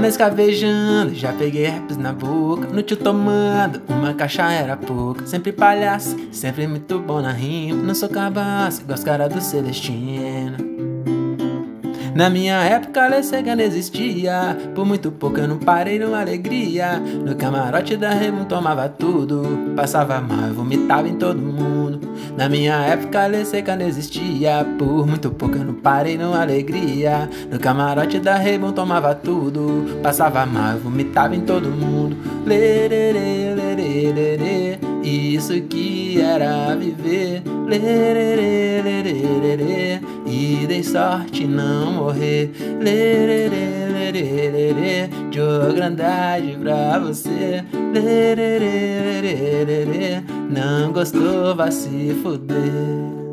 Na escavejando, já peguei herpes na boca. No tio tomando, uma caixa era pouca. Sempre palhaço, sempre muito bom na rima. Não sou cabaço, igual os cara do Celestino. Na minha época a lei seca não existia. Por muito pouco eu não parei numa alegria. No camarote da Remo tomava tudo. Passava mal, vomitava em todo mundo. Na minha época a lei seca não existia. Por muito pouco eu não parei numa alegria. No camarote da Remo tomava tudo. Passava mal, vomitava em todo mundo Isso que era viver lerere, lerere E dei sorte não morrer Lerere, lerere, lerere De grandade pra você Lerere, lerere, lerere Não gostou, vai se fuder